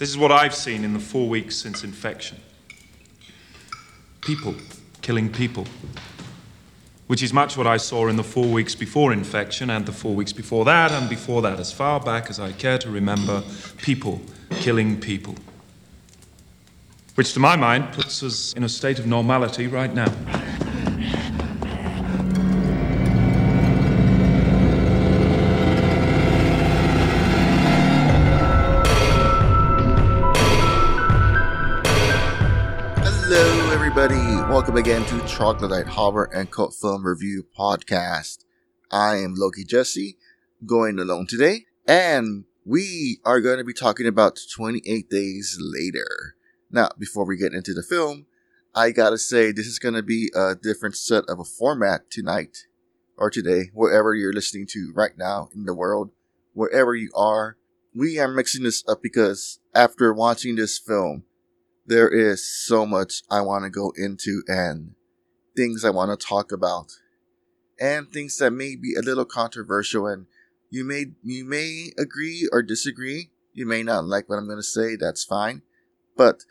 This is what I've seen in the four weeks since infection people killing people, which is much what I saw in the four weeks before infection and the four weeks before that, and before that, as far back as I care to remember, people killing people. Which, to my mind, puts us in a state of normality right now. Welcome again to Troglodyte Horror and Cult Film Review Podcast. I am Loki Jesse, going alone today, and we are going to be talking about 28 Days Later. Now, before we get into the film, I gotta say this is going to be a different set of a format tonight or today, wherever you're listening to right now in the world, wherever you are. We are mixing this up because after watching this film, there is so much I want to go into and things I want to talk about and things that may be a little controversial and you may you may agree or disagree. You may not like what I'm going to say, that's fine. But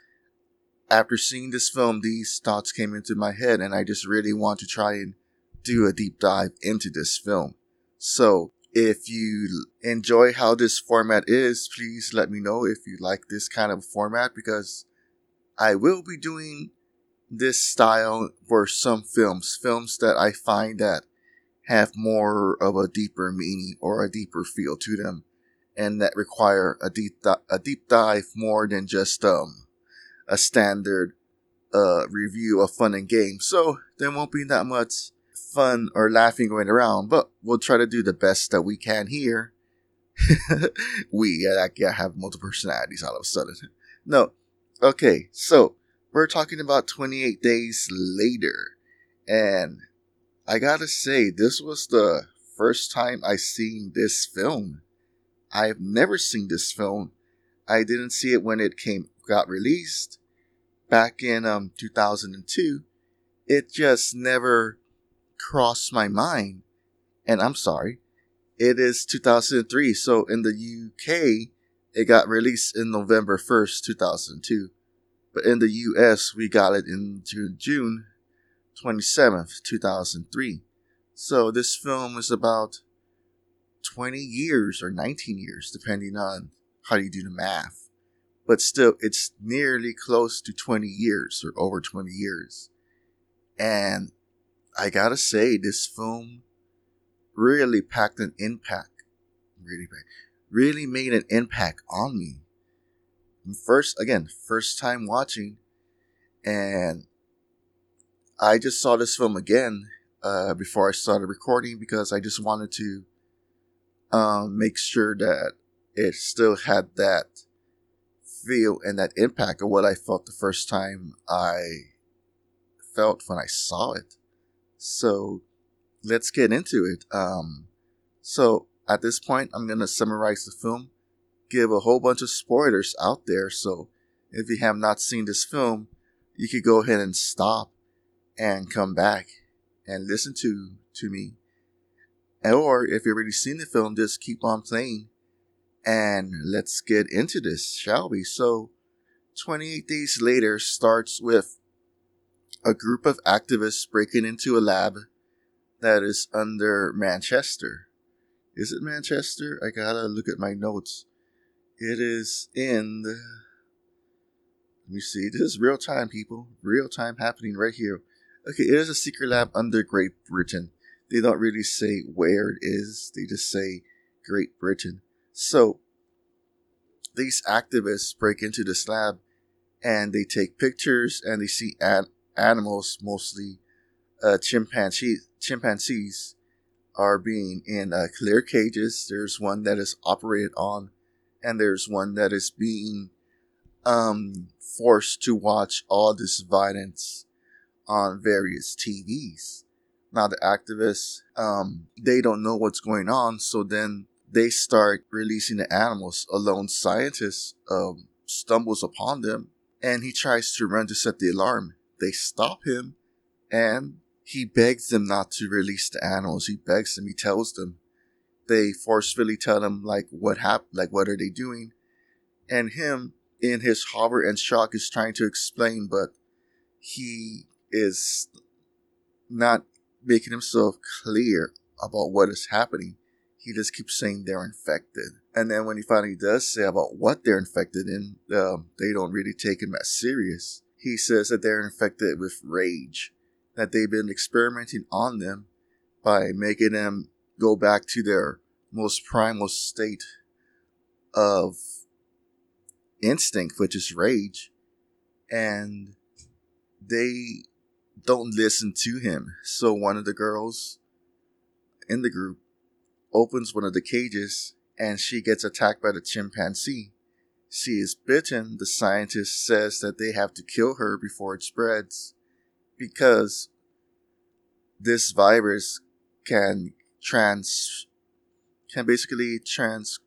after seeing this film, these thoughts came into my head and I just really want to try and do a deep dive into this film. So, if you enjoy how this format is, please let me know if you like this kind of format because I will be doing this style for some films, films that I find that have more of a deeper meaning or a deeper feel to them, and that require a deep di- a deep dive more than just um a standard uh review of fun and games. So there won't be that much fun or laughing going around, but we'll try to do the best that we can here. we, I, I have multiple personalities all of a sudden. No, Okay, so we're talking about 28 days later. And I gotta say, this was the first time I seen this film. I've never seen this film. I didn't see it when it came got released back in um 2002. It just never crossed my mind. And I'm sorry, it is 2003. So in the UK, it got released in November 1st, 2002. But in the US, we got it in June 27th, 2003. So this film is about 20 years or 19 years, depending on how you do the math. But still, it's nearly close to 20 years or over 20 years. And I gotta say, this film really packed an impact. Really, really made an impact on me. First, again, first time watching, and I just saw this film again uh, before I started recording because I just wanted to um, make sure that it still had that feel and that impact of what I felt the first time I felt when I saw it. So let's get into it. Um, so at this point, I'm going to summarize the film, give a whole bunch of spoilers out there. So if you have not seen this film, you could go ahead and stop and come back and listen to, to me. Or if you've already seen the film, just keep on playing and let's get into this, shall we? So 28 days later starts with a group of activists breaking into a lab that is under Manchester. Is it Manchester? I gotta look at my notes. It is in. The, let me see. This is real time, people. Real time happening right here. Okay, it is a secret lab under Great Britain. They don't really say where it is, they just say Great Britain. So, these activists break into this lab and they take pictures and they see animals, mostly uh, chimpanzees, chimpanzees, are being in uh, clear cages. There's one that is operated on, and there's one that is being um, forced to watch all this violence on various TVs. Now the activists, um, they don't know what's going on, so then they start releasing the animals. A lone scientist um, stumbles upon them, and he tries to run to set the alarm. They stop him, and he begs them not to release the animals. He begs them. He tells them. They forcefully tell him like what happened, like what are they doing, and him in his horror and shock is trying to explain, but he is not making himself clear about what is happening. He just keeps saying they're infected. And then when he finally does say about what they're infected in, um, they don't really take him as serious. He says that they're infected with rage, that they've been experimenting on them by making them go back to their most primal state of instinct, which is rage. And they don't listen to him. So one of the girls in the group opens one of the cages and she gets attacked by the chimpanzee. She is bitten. The scientist says that they have to kill her before it spreads because this virus can trans can basically trans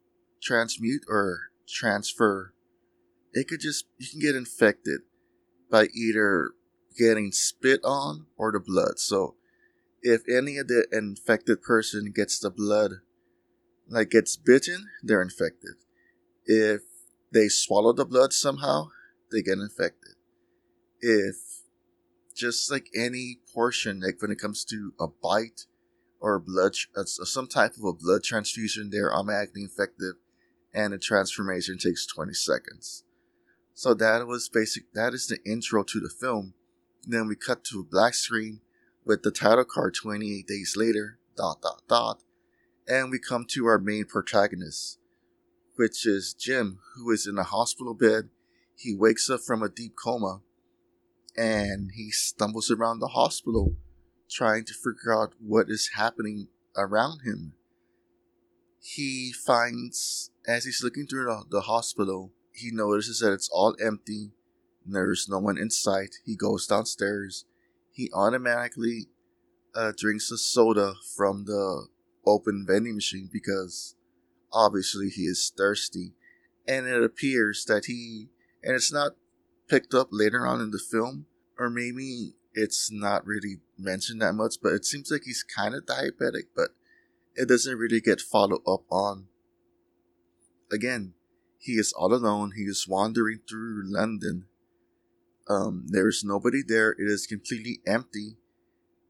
transmute or transfer. It could just you can get infected by either getting spit on or the blood. So if any of the infected person gets the blood, like gets bitten, they're infected. If they swallow the blood somehow, they get infected. If just like any portion, like when it comes to a bite or blood, uh, some type of a blood transfusion, they're automatically infected, and the transformation takes 20 seconds. So that was basic. That is the intro to the film. Then we cut to a black screen with the title card 28 days later, dot dot dot, and we come to our main protagonist, which is Jim, who is in a hospital bed. He wakes up from a deep coma and he stumbles around the hospital trying to figure out what is happening around him. He finds, as he's looking through the, the hospital, he notices that it's all empty. There's no one in sight. He goes downstairs. He automatically uh, drinks a soda from the open vending machine because obviously he is thirsty. And it appears that he, and it's not picked up later on in the film, or maybe it's not really mentioned that much, but it seems like he's kind of diabetic, but it doesn't really get followed up on. Again, he is all alone. He is wandering through London. Um, there is nobody there. It is completely empty.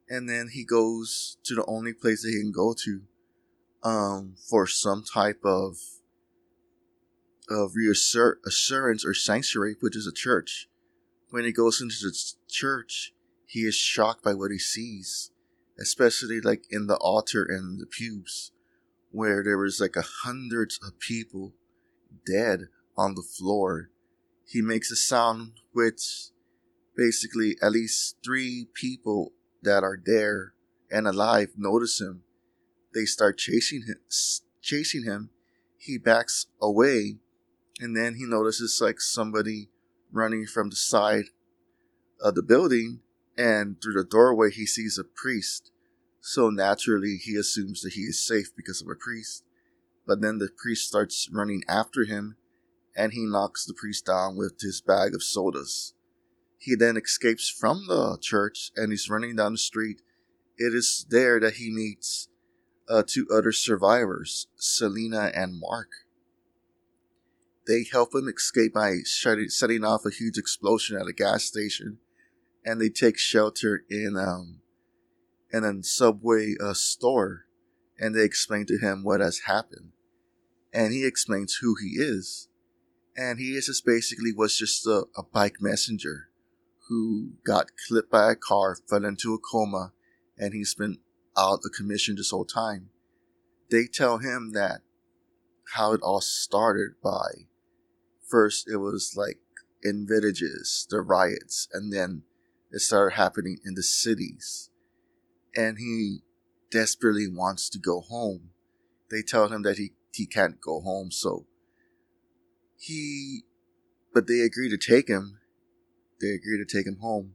And then he goes to the only place that he can go to um, for some type of of reassurance or sanctuary, which is a church. When he goes into the church, he is shocked by what he sees, especially like in the altar and the pews, where there was like a hundreds of people dead on the floor. He makes a sound which basically at least three people that are there and alive notice him. They start chasing him, chasing him. He backs away, and then he notices like somebody running from the side of the building, and through the doorway he sees a priest. So naturally, he assumes that he is safe because of a priest. But then the priest starts running after him, and he knocks the priest down with his bag of sodas. He then escapes from the church and he's running down the street. It is there that he meets uh, two other survivors, Selena and Mark. They help him escape by setting off a huge explosion at a gas station, and they take shelter in um, in a subway uh, store and they explain to him what has happened. And he explains who he is. And he is just basically was just a, a bike messenger who got clipped by a car, fell into a coma, and he's been out of commission this whole time. They tell him that how it all started by first it was like in villages, the riots, and then it started happening in the cities. And he desperately wants to go home. They tell him that he, he can't go home, so he, but they agree to take him. They agree to take him home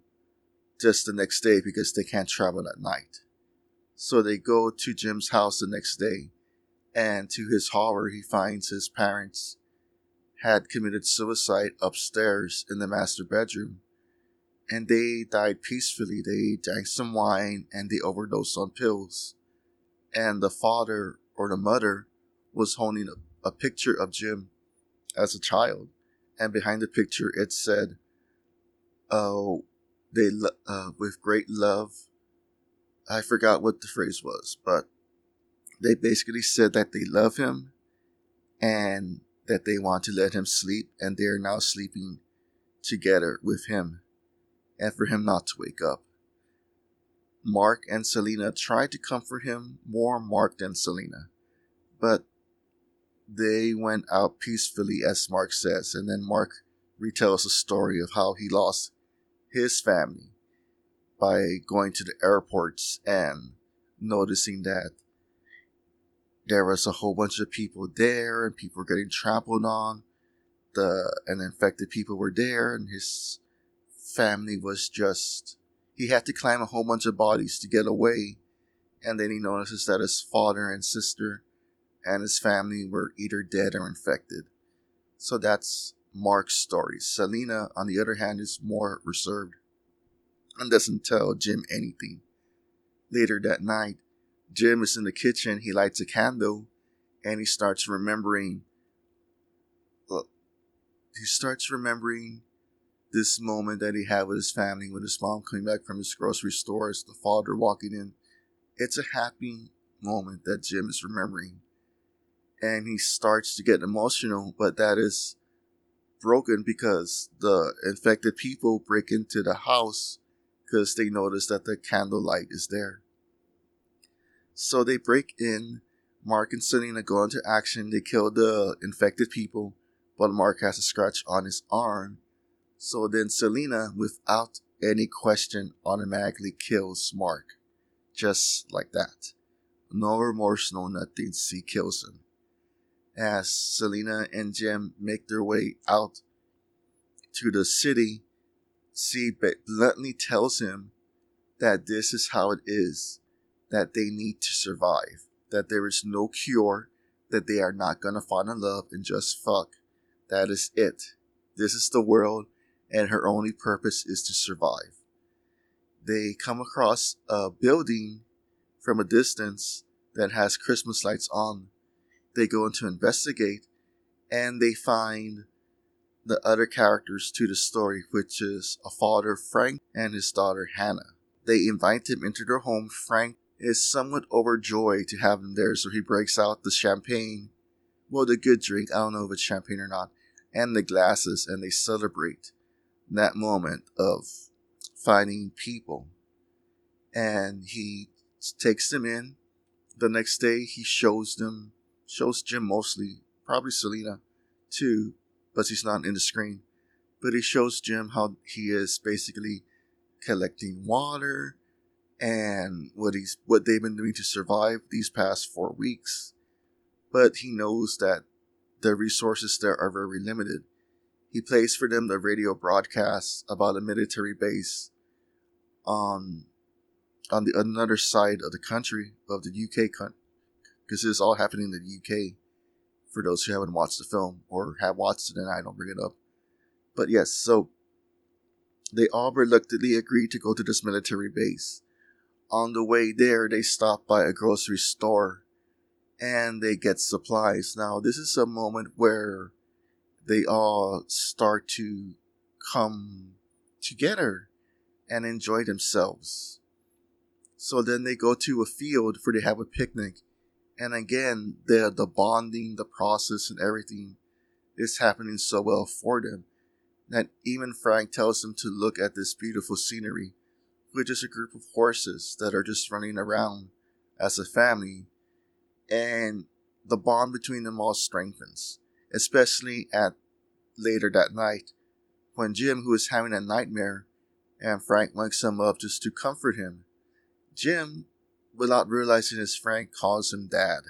just the next day because they can't travel at night. So they go to Jim's house the next day, and to his horror, he finds his parents had committed suicide upstairs in the master bedroom and they died peacefully. They drank some wine and they overdosed on pills. And the father or the mother was holding a, a picture of Jim as a child. and behind the picture it said, "Oh, they uh, with great love." I forgot what the phrase was, but they basically said that they love him and that they want to let him sleep, and they're now sleeping together with him, and for him not to wake up. Mark and Selena tried to comfort him, more Mark than Selena, but they went out peacefully, as Mark says, and then Mark retells the story of how he lost his family by going to the airports and noticing that there was a whole bunch of people there and people were getting trampled on. The and infected people were there and his family was just he had to climb a whole bunch of bodies to get away. And then he notices that his father and sister and his family were either dead or infected. So that's Mark's story. Selena, on the other hand, is more reserved and doesn't tell Jim anything. Later that night, Jim is in the kitchen. He lights a candle and he starts remembering. Well, he starts remembering this moment that he had with his family, with his mom coming back from his grocery stores, the father walking in. It's a happy moment that Jim is remembering. And he starts to get emotional, but that is broken because the infected people break into the house because they notice that the candlelight is there. So they break in. Mark and Selena go into action. They kill the infected people, but Mark has a scratch on his arm. So then Selena, without any question, automatically kills Mark. Just like that. No remorse, no nothing. She kills him. As Selena and Jim make their way out to the city, she bluntly tells him that this is how it is that they need to survive, that there is no cure, that they are not gonna fall in love and just fuck. That is it. This is the world, and her only purpose is to survive. They come across a building from a distance that has Christmas lights on. They go in to investigate, and they find the other characters to the story, which is a father, Frank, and his daughter, Hannah. They invite him into their home. Frank is somewhat overjoyed to have him there, so he breaks out the champagne. Well, the good drink, I don't know if it's champagne or not, and the glasses, and they celebrate that moment of finding people. And he takes them in. The next day, he shows them, shows Jim mostly, probably Selena, too, but he's not in the screen. But he shows Jim how he is basically collecting water and what he's what they've been doing to survive these past four weeks. But he knows that the resources there are very limited. He plays for them the radio broadcasts about a military base on on the another side of the country of the UK because this is all happening in the UK. For those who haven't watched the film or have watched it, and I don't bring it up. But yes, so they all reluctantly agree to go to this military base on the way there, they stop by a grocery store and they get supplies. Now, this is a moment where they all start to come together and enjoy themselves. So then they go to a field where they have a picnic. And again, the, the bonding, the process, and everything is happening so well for them that even Frank tells them to look at this beautiful scenery with just a group of horses that are just running around as a family, and the bond between them all strengthens, especially at later that night when Jim, who is having a nightmare, and Frank wakes him up just to comfort him. Jim, without realizing it's Frank, calls him dad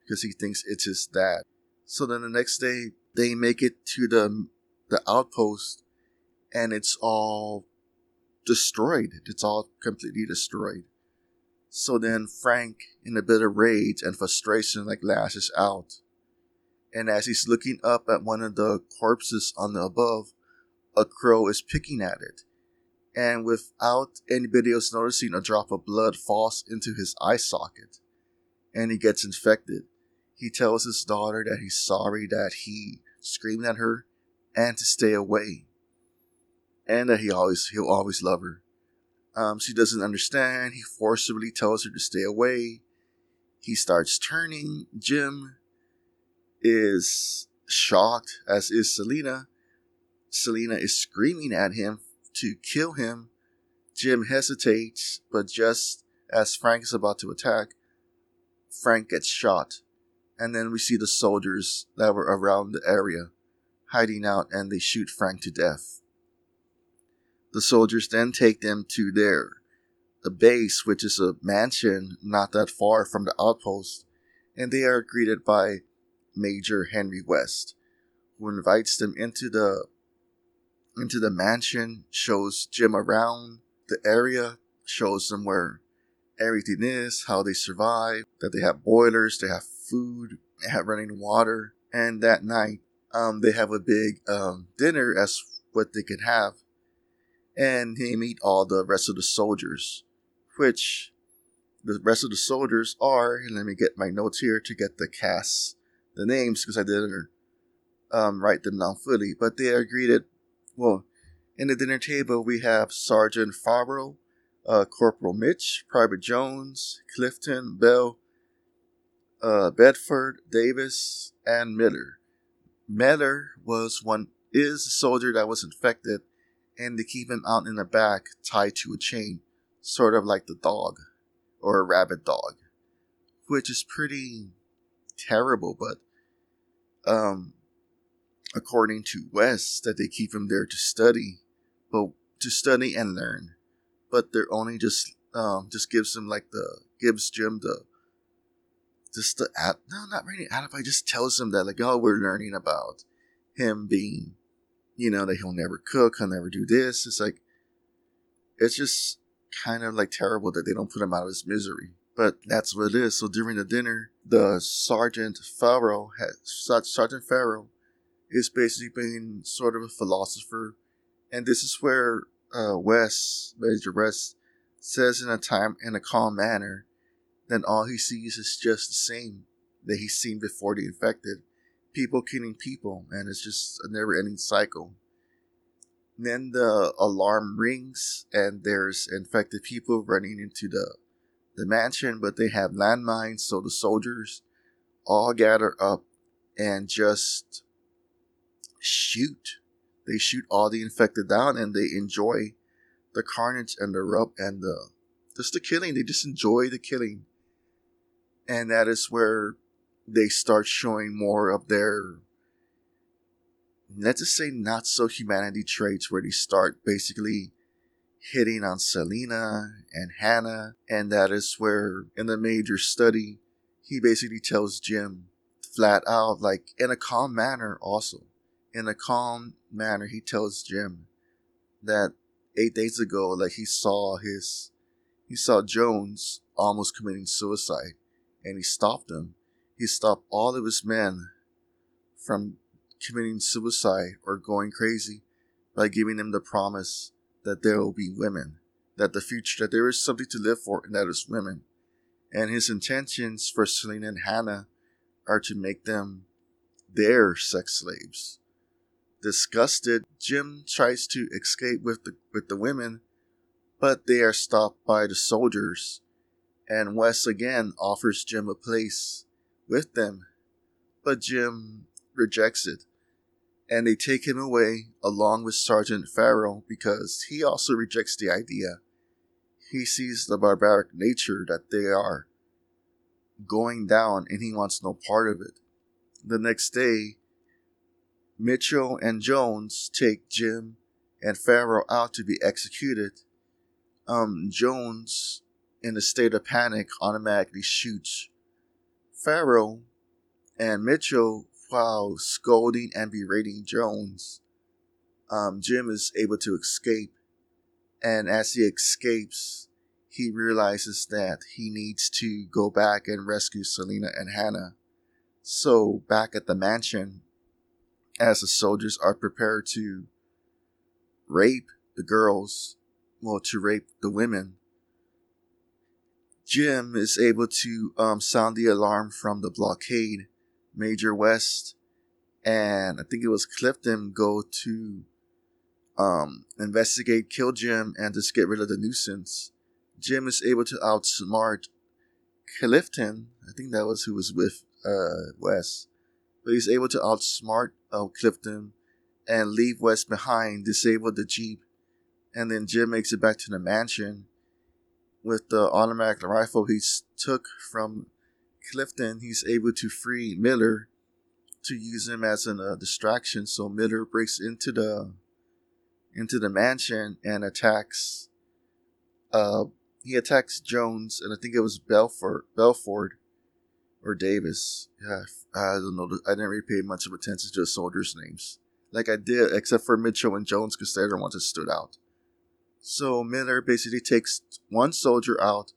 because he thinks it's his dad. So then the next day, they make it to the the outpost, and it's all destroyed. It's all completely destroyed. So then Frank, in a bit of rage and frustration, like lashes out. And as he's looking up at one of the corpses on the above, a crow is picking at it. And without anybody else noticing, a drop of blood falls into his eye socket. And he gets infected. He tells his daughter that he's sorry that he screamed at her and to stay away. And that he always he'll always love her. Um, she doesn't understand. He forcibly tells her to stay away. He starts turning. Jim is shocked, as is Selena. Selena is screaming at him to kill him. Jim hesitates, but just as Frank is about to attack, Frank gets shot. And then we see the soldiers that were around the area hiding out and they shoot Frank to death. The soldiers then take them to their the base, which is a mansion not that far from the outpost, and they are greeted by Major Henry West, who invites them into the into the mansion, shows Jim around the area, shows them where everything is, how they survive, that they have boilers, they have food, they have running water, and that night, um, they have a big um, dinner as what they could have, and they meet all the rest of the soldiers, which the rest of the soldiers are. And let me get my notes here to get the cast, the names, because I didn't um, write them down fully, but they are greeted. Well, in the dinner table, we have Sergeant Farrell, uh, Corporal Mitch, Private Jones, Clifton, Bell, uh, Bedford, Davis, and Miller. Miller was one is a soldier that was infected, and they keep him out in the back, tied to a chain, sort of like the dog, or a rabbit dog, which is pretty terrible. But um, according to West, that they keep him there to study, but to study and learn but they're only just um just gives him like the gives Jim the just the at no not really alibi just tells him that like oh we're learning about him being you know that he'll never cook he'll never do this. It's like it's just kind of like terrible that they don't put him out of his misery. But that's what it is. So during the dinner the sergeant Farrell has sergeant Farrell is basically being sort of a philosopher. And this is where uh, West, Major West, says in a time in a calm manner, then all he sees is just the same that he's seen before the infected. People killing people, and it's just a never ending cycle. And then the alarm rings, and there's infected people running into the the mansion, but they have landmines, so the soldiers all gather up and just shoot they shoot all the infected down and they enjoy the carnage and the rub and the just the killing. They just enjoy the killing. And that is where they start showing more of their let's just say not so humanity traits where they start basically hitting on Selena and Hannah, and that is where in the major study he basically tells Jim flat out, like in a calm manner also. In a calm manner, he tells Jim that eight days ago, like he saw his, he saw Jones almost committing suicide, and he stopped him. He stopped all of his men from committing suicide or going crazy by giving them the promise that there will be women, that the future, that there is something to live for, and that is women. And his intentions for Selena and Hannah are to make them their sex slaves. Disgusted, Jim tries to escape with the with the women, but they are stopped by the soldiers, and West again offers Jim a place with them, but Jim rejects it, and they take him away along with Sergeant Farrell because he also rejects the idea. He sees the barbaric nature that they are going down and he wants no part of it. The next day, Mitchell and Jones take Jim and Farrell out to be executed. Um, Jones, in a state of panic, automatically shoots Farrell and Mitchell while scolding and berating Jones. Um, Jim is able to escape, and as he escapes, he realizes that he needs to go back and rescue Selena and Hannah. So, back at the mansion, as the soldiers are prepared to rape the girls, well, to rape the women, Jim is able to um, sound the alarm from the blockade, Major West, and I think it was Clifton go to um, investigate, kill Jim, and just get rid of the nuisance. Jim is able to outsmart Clifton. I think that was who was with uh, West, but he's able to outsmart uh, Clifton and leave West behind, disable the jeep, and then Jim makes it back to the mansion with the automatic rifle he took from Clifton. He's able to free Miller to use him as a uh, distraction. So Miller breaks into the into the mansion and attacks. Uh, he attacks Jones, and I think it was Belfort, Belford, or Davis. Yeah, I don't know. I didn't really pay much of attention to the soldiers' names, like I did, except for Mitchell and Jones, because they're the ones that stood out. So Miller basically takes one soldier out.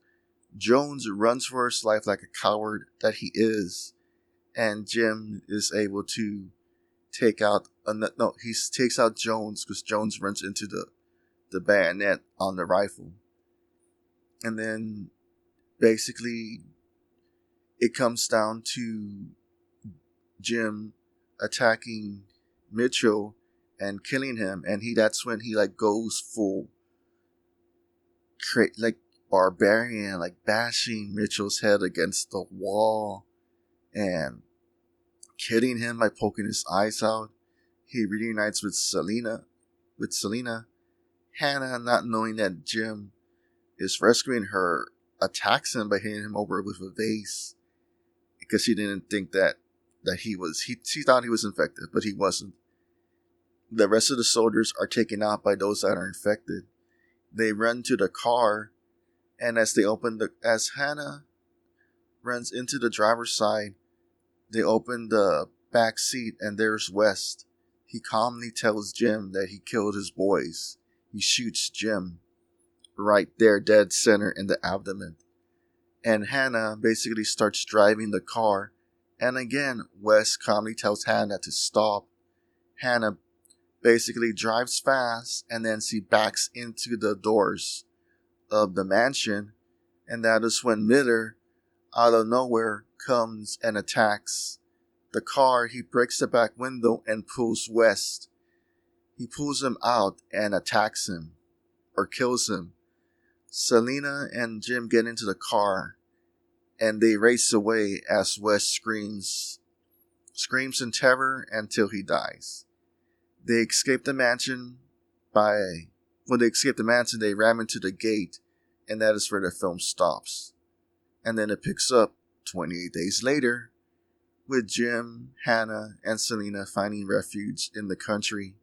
Jones runs for his life like a coward that he is, and Jim is able to take out. No, he takes out Jones because Jones runs into the the bayonet on the rifle, and then basically it comes down to Jim attacking Mitchell and killing him, and he that's when he like goes full like barbarian, like bashing Mitchell's head against the wall and kidding him by poking his eyes out. He reunites with Selena, with Selena. Hannah, not knowing that Jim is rescuing her, attacks him by hitting him over with a vase because she didn't think that that he was. He she thought he was infected, but he wasn't. The rest of the soldiers are taken out by those that are infected they run to the car, and as they open the as Hannah runs into the driver's side, they open the back seat and there's West. He calmly tells Jim that he killed his boys. He shoots Jim right there, dead center in the abdomen. And Hannah basically starts driving the car. And again, West calmly tells Hannah to stop. Hannah basically drives fast and then she backs into the doors of the mansion. And that is when Miller, out of nowhere, comes and attacks the car. He breaks the back window and pulls West. He pulls him out and attacks him or kills him. Selena and Jim get into the car and they race away as West screams screams in terror until he dies. They escape the mansion by when they escape the mansion, they ram into the gate, and that is where the film stops. And then it picks up 28 days later with Jim, Hannah, and Selena finding refuge in the country.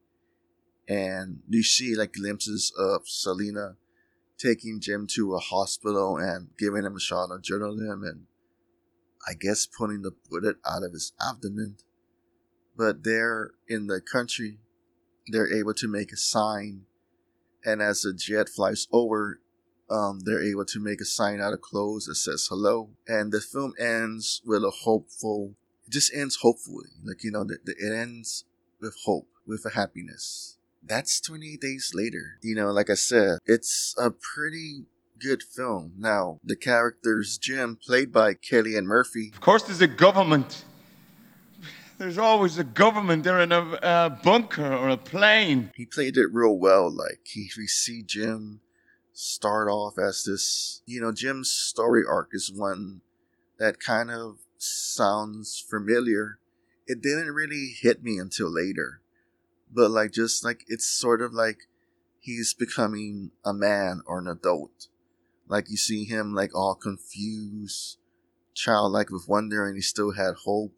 And you see like glimpses of Selena taking Jim to a hospital and giving him a shot of adrenaline and I guess putting the bullet out of his abdomen. But there in the country, they're able to make a sign, and as the jet flies over, um, they're able to make a sign out of clothes that says hello. And the film ends with a hopeful, it just ends hopefully. Like, you know, the, the, it ends with hope, with a happiness. That's 28 days later. You know, like I said, it's a pretty good film. Now, the characters Jim, played by Cillian Murphy. Of course, there's a government there's always a government there in a, a bunker or a plane. He played it real well. Like he, we see Jim start off as this, you know, Jim's story arc is one that kind of sounds familiar. It didn't really hit me until later, but like just like it's sort of like he's becoming a man or an adult. Like you see him like all confused, childlike with wonder, and he still had hope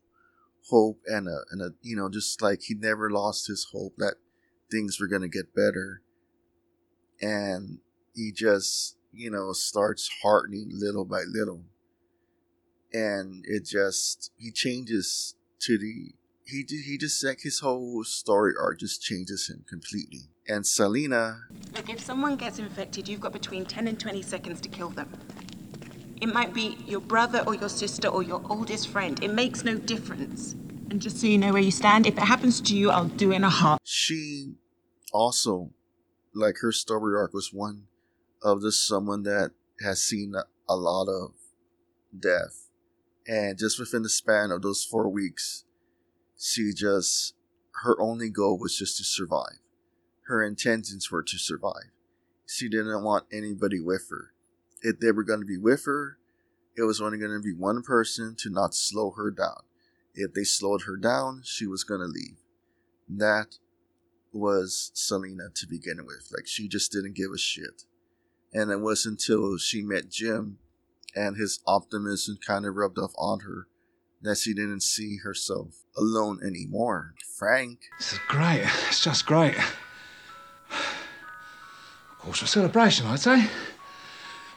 hope and a and a you know just like he never lost his hope that things were gonna get better, and he just you know starts hardening little by little, and it just he changes to the he he just like his whole story arc just changes him completely. And Selena. Look, if someone gets infected, you've got between 10 and 20 seconds to kill them. It might be your brother or your sister or your oldest friend. It makes no difference. And just so you know where you stand, if it happens to you, I'll do it in a heart. She also, like her story arc was one of just someone that has seen a lot of death. And just within the span of those four weeks, she just, her only goal was just to survive. Her intentions were to survive. She didn't want anybody with her. If they were going to be with her, it was only going to be one person to not slow her down. If they slowed her down, she was going to leave. That was Selena to begin with. Like, she just didn't give a shit. And it wasn't until she met Jim and his optimism kind of rubbed off on her that she didn't see herself alone anymore. Frank. This is great. It's just great. Of course, a celebration, I'd say.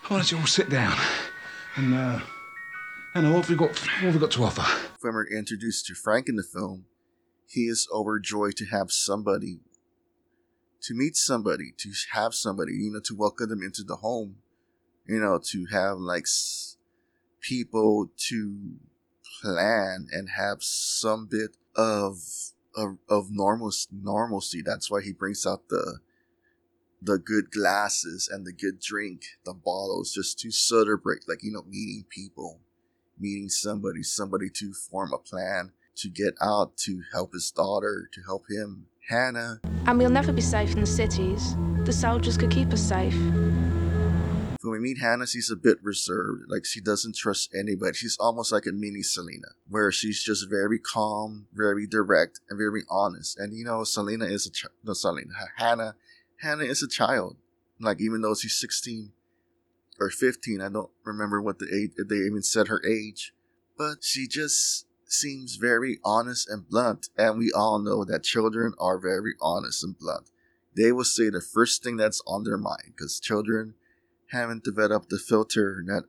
Why don't you all sit down? And, uh, Hannah, what have we got, what have we got to offer? When we're introduced to Frank in the film, he is overjoyed to have somebody, to meet somebody, to have somebody, you know, to welcome them into the home, you know, to have like people to plan and have some bit of of, of normal normalcy. That's why he brings out the the good glasses and the good drink, the bottles, just to celebrate, like you know, meeting people, meeting somebody, somebody to form a plan to get out to help his daughter, to help him. Hannah, And we'll never be safe in the cities. The soldiers could keep us safe. when we meet Hannah, she's a bit reserved. Like she doesn't trust anybody. She's almost like a mini Selena, where she's just very calm, very direct, and very honest. And you know, Selena is a ch- no Selena. Hannah, Hannah is a child. Like even though she's sixteen or fifteen, I don't remember what the age. They even said her age, but she just seems very honest and blunt. And we all know that children are very honest and blunt. They will say the first thing that's on their mind because children haven't developed the filter that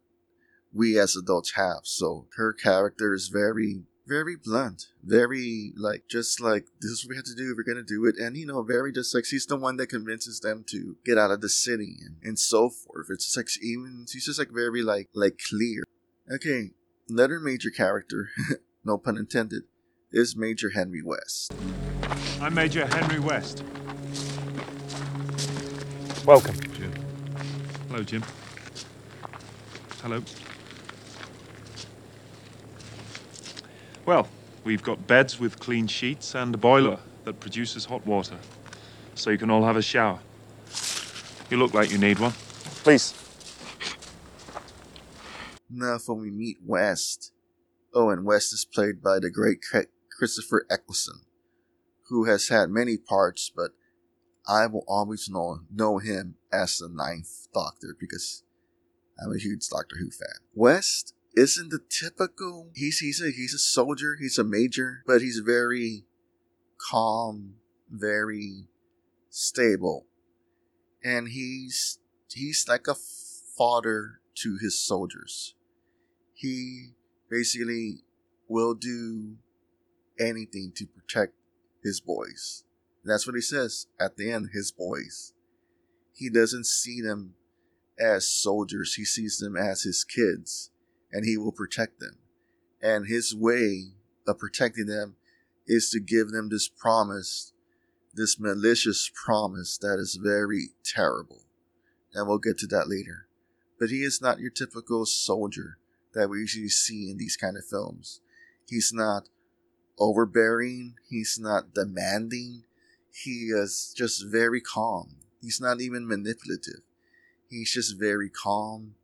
we as adults have. So her character is very, very blunt, very like just like this is what we have to do. We're gonna do it, and you know, very just like she's the one that convinces them to get out of the city and, and so forth. It's just like even she's just like very like like clear. Okay, another major character, no pun intended, is Major Henry West. I'm Major Henry West. Welcome. Jim. Hello, Jim. Hello. Well, we've got beds with clean sheets and a boiler that produces hot water. So you can all have a shower. You look like you need one. Please. Now, when we meet West, oh, and West is played by the great Christopher Eccleston, who has had many parts, but I will always know know him as the Ninth Doctor because I'm a huge Doctor Who fan. West isn't the typical. He's he's a he's a soldier. He's a major, but he's very calm, very stable, and he's he's like a father to his soldiers. He basically will do anything to protect his boys. That's what he says at the end, his boys. He doesn't see them as soldiers, he sees them as his kids, and he will protect them. And his way of protecting them is to give them this promise, this malicious promise that is very terrible. And we'll get to that later. But he is not your typical soldier that we usually see in these kind of films. He's not overbearing, he's not demanding, he is just very calm. He's not even manipulative. He's just very calm,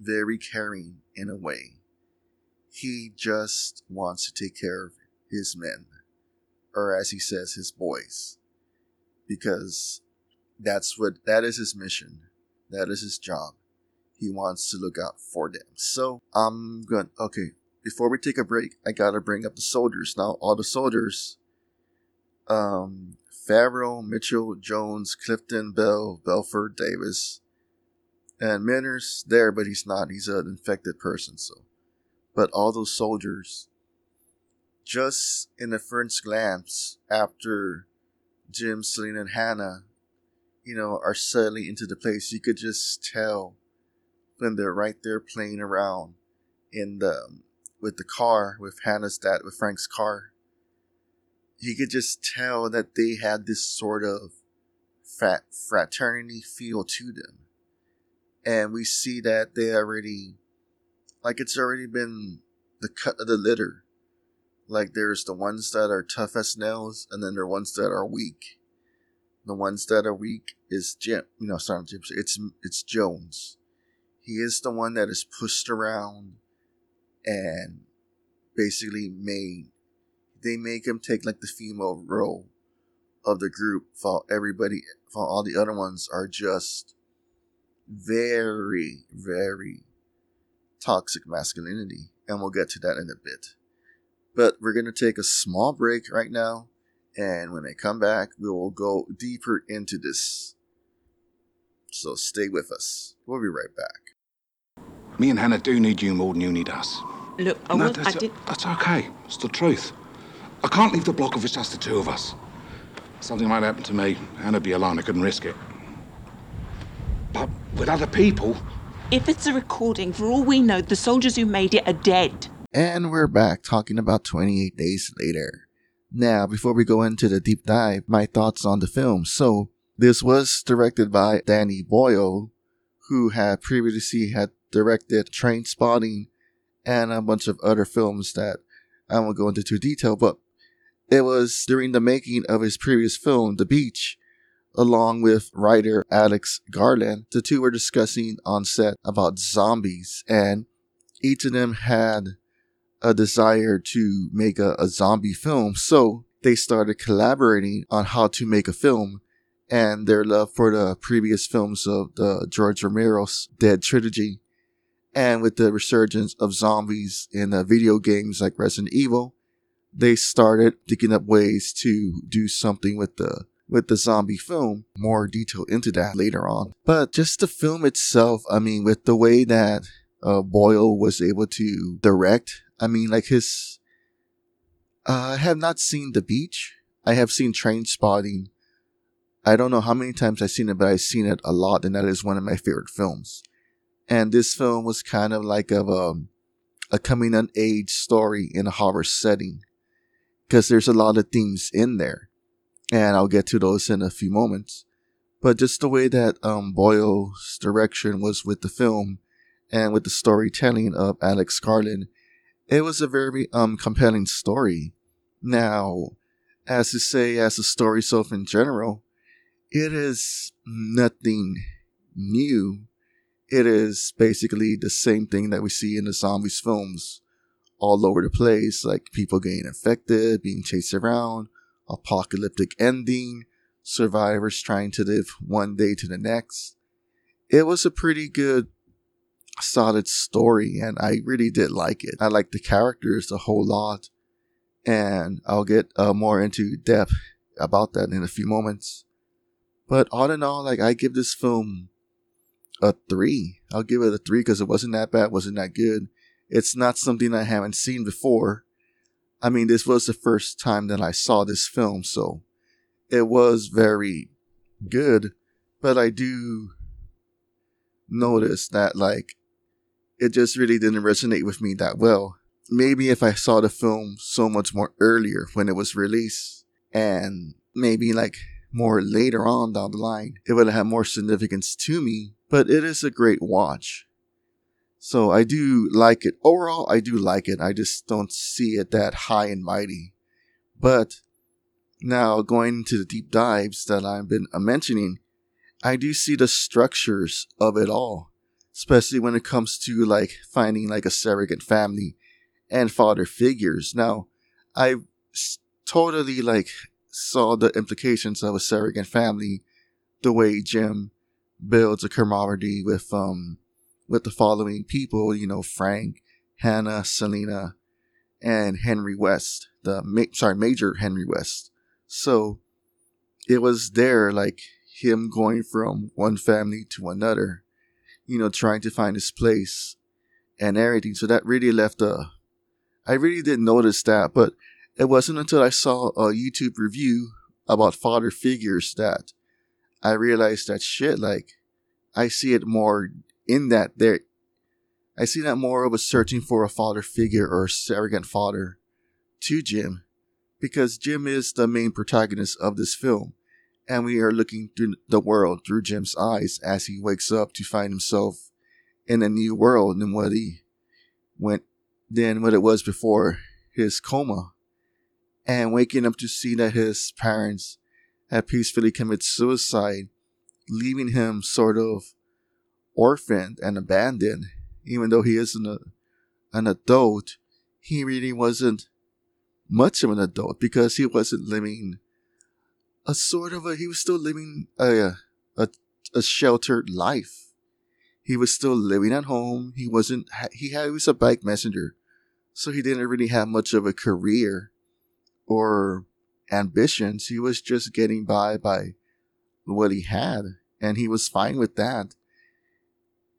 very caring in a way. He just wants to take care of his men, or as he says, his boys, because that's what that is his mission. That is his job. He wants to look out for them. So I'm good. Okay, before we take a break, I gotta bring up the soldiers now. All the soldiers, um, Farrell, Mitchell, Jones, Clifton, Bell, Belford, Davis, and Manner's there, but he's not. He's an infected person. So, but all those soldiers, just in the first glance after Jim, Selena, and Hannah, you know, are settling into the place, you could just tell when they're right there playing around in the um, with the car with Hannah's dad with Frank's car. You could just tell that they had this sort of frat fraternity feel to them, and we see that they already, like it's already been the cut of the litter, Like there's the ones that are tough as nails, and then there are ones that are weak. The ones that are weak is Jim. You know, sorry, Jim. It's it's Jones. He is the one that is pushed around, and basically made. They make him take like the female role of the group, while everybody, while all the other ones are just very, very toxic masculinity, and we'll get to that in a bit. But we're going to take a small break right now, and when I come back, we will go deeper into this. So stay with us. We'll be right back. Me and Hannah do need you more than you need us. Look, I, no, was, I did. that's okay. It's the truth. I can't leave the block if it's just the two of us. Something might happen to me. Hannah'd be alone. I couldn't risk it. But with other people, If it's a recording, for all we know, the soldiers who made it are dead. And we're back talking about 28 days later. Now, before we go into the deep dive, my thoughts on the film. So, this was directed by Danny Boyle, who had previously had directed Trainspotting and a bunch of other films that I won't go into too detail, but it was during the making of his previous film, The Beach, along with writer Alex Garland. The two were discussing on set about zombies, and each of them had a desire to make a, a zombie film. So they started collaborating on how to make a film and their love for the previous films of the George Romero's Dead Trilogy. And with the resurgence of zombies in the video games like Resident Evil, they started thinking up ways to do something with the with the zombie film. More detail into that later on. But just the film itself, I mean, with the way that uh, Boyle was able to direct, I mean, like his. Uh, I have not seen The Beach. I have seen Trainspotting. I don't know how many times I've seen it, but I've seen it a lot, and that is one of my favorite films. And this film was kind of like of a, a coming of age story in a horror setting because there's a lot of themes in there, and I'll get to those in a few moments. But just the way that um, Boyle's direction was with the film and with the storytelling of Alex Garland, it was a very um compelling story. Now, as to say, as a story itself in general, it is nothing new. It is basically the same thing that we see in the zombies films all over the place, like people getting infected, being chased around, apocalyptic ending, survivors trying to live one day to the next. It was a pretty good, solid story, and I really did like it. I like the characters a whole lot, and I'll get uh, more into depth about that in a few moments. But all in all, like I give this film a three. I'll give it a three because it wasn't that bad, wasn't that good. It's not something I haven't seen before. I mean, this was the first time that I saw this film, so it was very good. But I do notice that, like, it just really didn't resonate with me that well. Maybe if I saw the film so much more earlier when it was released, and maybe like more later on down the line, it would have had more significance to me. But it is a great watch. So I do like it. Overall, I do like it. I just don't see it that high and mighty. But now going into the deep dives that I've been uh, mentioning, I do see the structures of it all, especially when it comes to like finding like a surrogate family and father figures. Now, I totally like saw the implications of a surrogate family, the way Jim builds a camaraderie with um with the following people, you know, Frank, Hannah, Selena, and Henry West, the ma- sorry, Major Henry West. So it was there, like him going from one family to another, you know, trying to find his place and everything. So that really left a. I really didn't notice that, but it wasn't until I saw a YouTube review about father figures that I realized that shit, like, I see it more in that there I see that more of a searching for a father figure or surrogate father to Jim because Jim is the main protagonist of this film. And we are looking through the world through Jim's eyes as he wakes up to find himself in a new world than what he went than what it was before his coma. And waking up to see that his parents had peacefully committed suicide, leaving him sort of orphaned and abandoned, even though he isn't a, an adult, he really wasn't much of an adult because he wasn't living a sort of a, he was still living a, a, a sheltered life. He was still living at home. He wasn't, he, had, he was a bike messenger. So he didn't really have much of a career or ambitions. He was just getting by by what he had. And he was fine with that.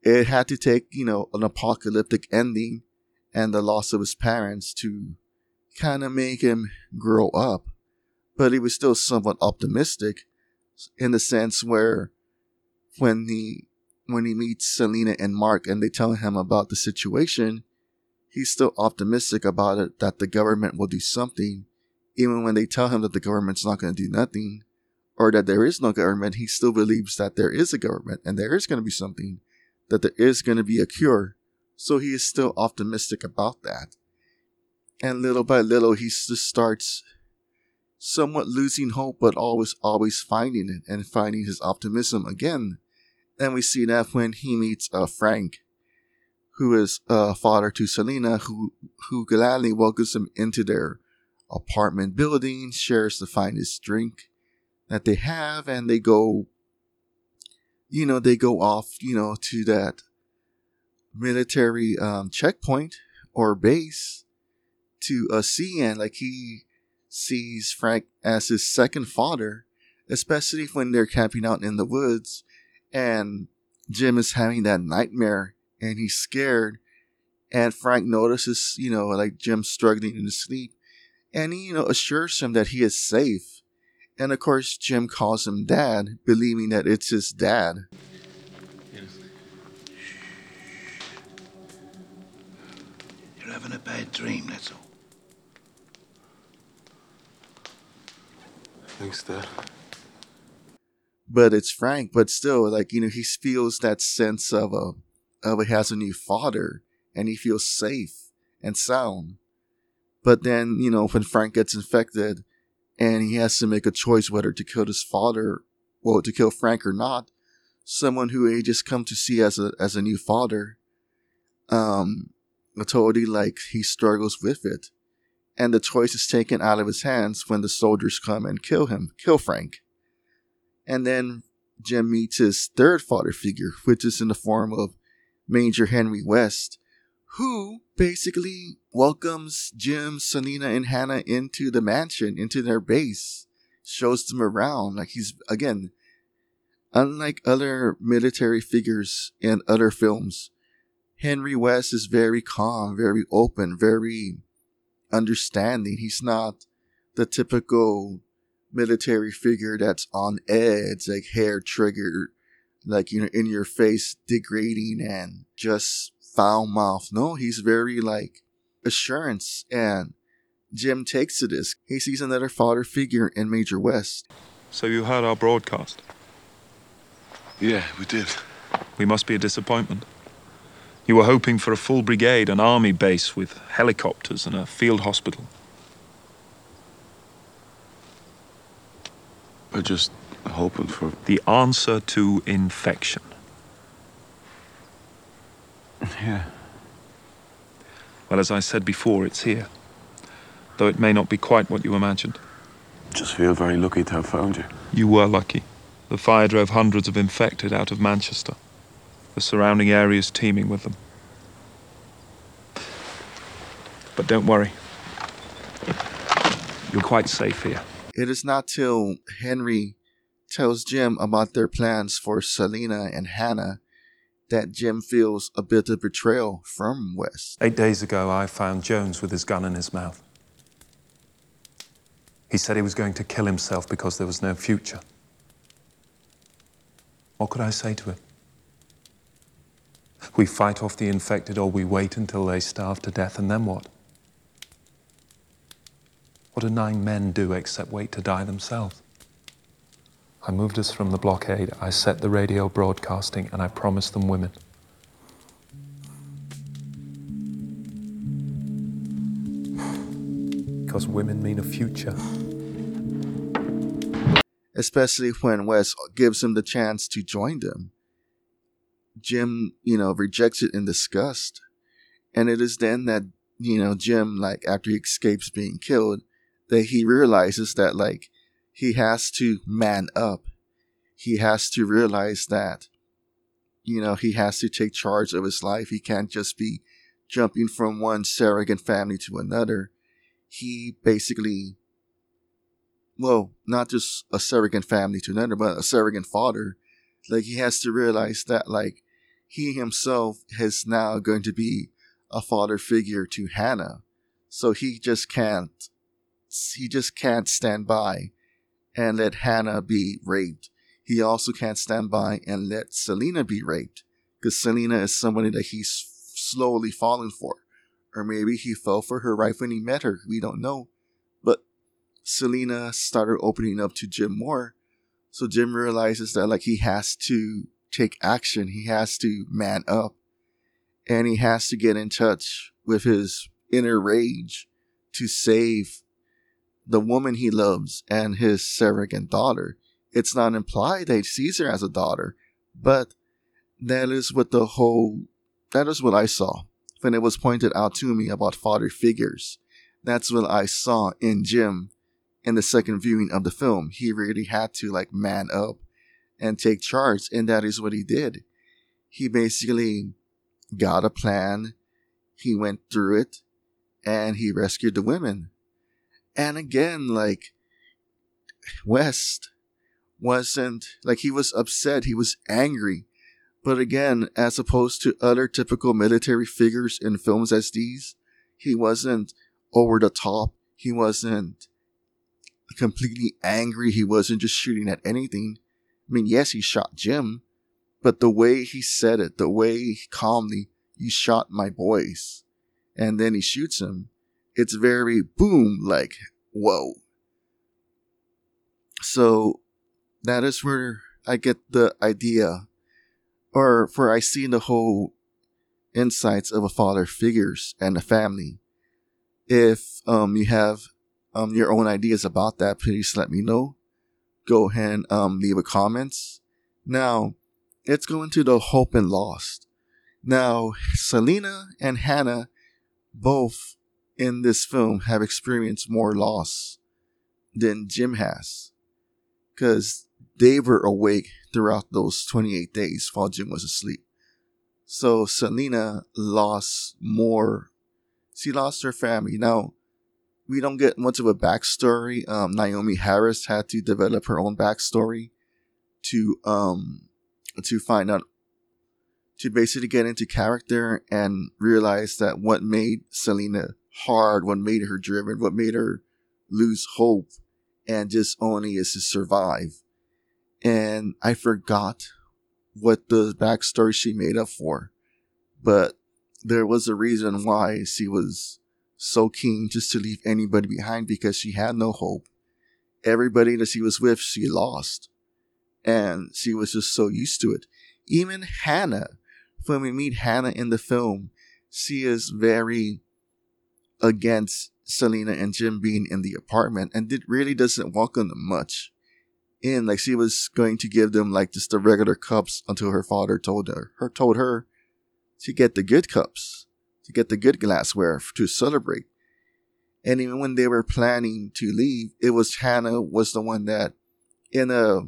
It had to take, you know, an apocalyptic ending and the loss of his parents to kind of make him grow up. But he was still somewhat optimistic in the sense where when he when he meets Selena and Mark and they tell him about the situation, he's still optimistic about it that the government will do something, even when they tell him that the government's not going to do nothing, or that there is no government, he still believes that there is a government and there is going to be something, that there is going to be a cure. So he is still optimistic about that. And little by little, he just starts somewhat losing hope, but always, always finding it and finding his optimism again. And we see that when he meets uh, Frank, who is a uh, father to Selena, who, who gladly welcomes him into their apartment building, shares the finest drink that they have, and they go, you know, they go off, you know, to that military um, checkpoint or base to uh, see like he sees Frank as his second father, especially when they're camping out in the woods and Jim is having that nightmare and he's scared. And Frank notices, you know, like Jim struggling in his sleep and he, you know, assures him that he is safe. And of course, Jim calls him dad, believing that it's his dad. You're having a bad dream, that's all. Thanks, Dad. But it's Frank, but still, like, you know, he feels that sense of a, of he has a new father and he feels safe and sound. But then, you know, when Frank gets infected and he has to make a choice whether to kill his father, well, to kill Frank or not, someone who he just come to see as a, as a new father, um, totally like he struggles with it and the choice is taken out of his hands when the soldiers come and kill him, kill Frank. And then Jim meets his third father figure, which is in the form of Major Henry West, who basically welcomes Jim, Selena, and Hannah into the mansion, into their base, shows them around. Like he's, again, unlike other military figures in other films, Henry West is very calm, very open, very understanding. He's not the typical military figure that's on edge, like hair triggered, like you know, in your face, degrading and just foul mouth. No, he's very like assurance and Jim takes to this. He sees another father figure in Major West. So you heard our broadcast? Yeah, we did. We must be a disappointment. You were hoping for a full brigade, an army base with helicopters and a field hospital. We're just hoping for. The answer to infection. Yeah. Well, as I said before, it's here. Though it may not be quite what you imagined. Just feel very lucky to have found you. You were lucky. The fire drove hundreds of infected out of Manchester the surrounding area is teeming with them. But don't worry. You're quite safe here. It is not till Henry tells Jim about their plans for Selena and Hannah that Jim feels a bit of betrayal from West. Eight days ago, I found Jones with his gun in his mouth. He said he was going to kill himself because there was no future. What could I say to him? We fight off the infected or we wait until they starve to death, and then what? What do nine men do except wait to die themselves? I moved us from the blockade, I set the radio broadcasting, and I promised them women. because women mean a future. especially when West gives him the chance to join them. Jim, you know, rejects it in disgust. And it is then that, you know, Jim, like, after he escapes being killed, that he realizes that, like, he has to man up. He has to realize that, you know, he has to take charge of his life. He can't just be jumping from one surrogate family to another. He basically well, not just a surrogate family to another, but a surrogate father. Like he has to realize that like he himself is now going to be a father figure to Hannah. So he just can't he just can't stand by and let Hannah be raped. He also can't stand by and let Selena be raped. Because Selena is somebody that he's slowly falling for. Or maybe he fell for her right when he met her. We don't know. But Selena started opening up to Jim more. So Jim realizes that like he has to take action. He has to man up. And he has to get in touch with his inner rage to save the woman he loves and his surrogate daughter. It's not implied that he sees her as a daughter, but that is what the whole, that is what I saw when it was pointed out to me about father figures. That's what I saw in Jim in the second viewing of the film. He really had to like man up and take charge, and that is what he did. He basically got a plan, he went through it, and he rescued the women. And again, like West wasn't like he was upset, he was angry. But again, as opposed to other typical military figures in films as these, he wasn't over the top. He wasn't completely angry. He wasn't just shooting at anything. I mean, yes, he shot Jim, but the way he said it, the way calmly, you shot my boys, and then he shoots him, it's very boom, like, whoa. So that is where I get the idea, or for I see the whole insights of a father figures and a family. If um, you have um, your own ideas about that, please let me know. Go ahead and um, leave a comments. Now, let's go into the hope and lost. Now, Selena and Hannah both in this film have experienced more loss than Jim has. Because they were awake throughout those 28 days while Jim was asleep. So Selena lost more. She lost her family. Now, we don't get much of a backstory. Um, Naomie Harris had to develop her own backstory to um to find out to basically get into character and realize that what made Selena hard, what made her driven, what made her lose hope and just only is to survive. And I forgot what the backstory she made up for, but there was a reason why she was so keen just to leave anybody behind because she had no hope. Everybody that she was with, she lost. And she was just so used to it. Even Hannah, when we meet Hannah in the film, she is very against Selena and Jim being in the apartment and it really doesn't welcome them much in. Like she was going to give them like just the regular cups until her father told her, her told her to get the good cups to get the good glassware to celebrate. And even when they were planning to leave, it was Hannah was the one that, in a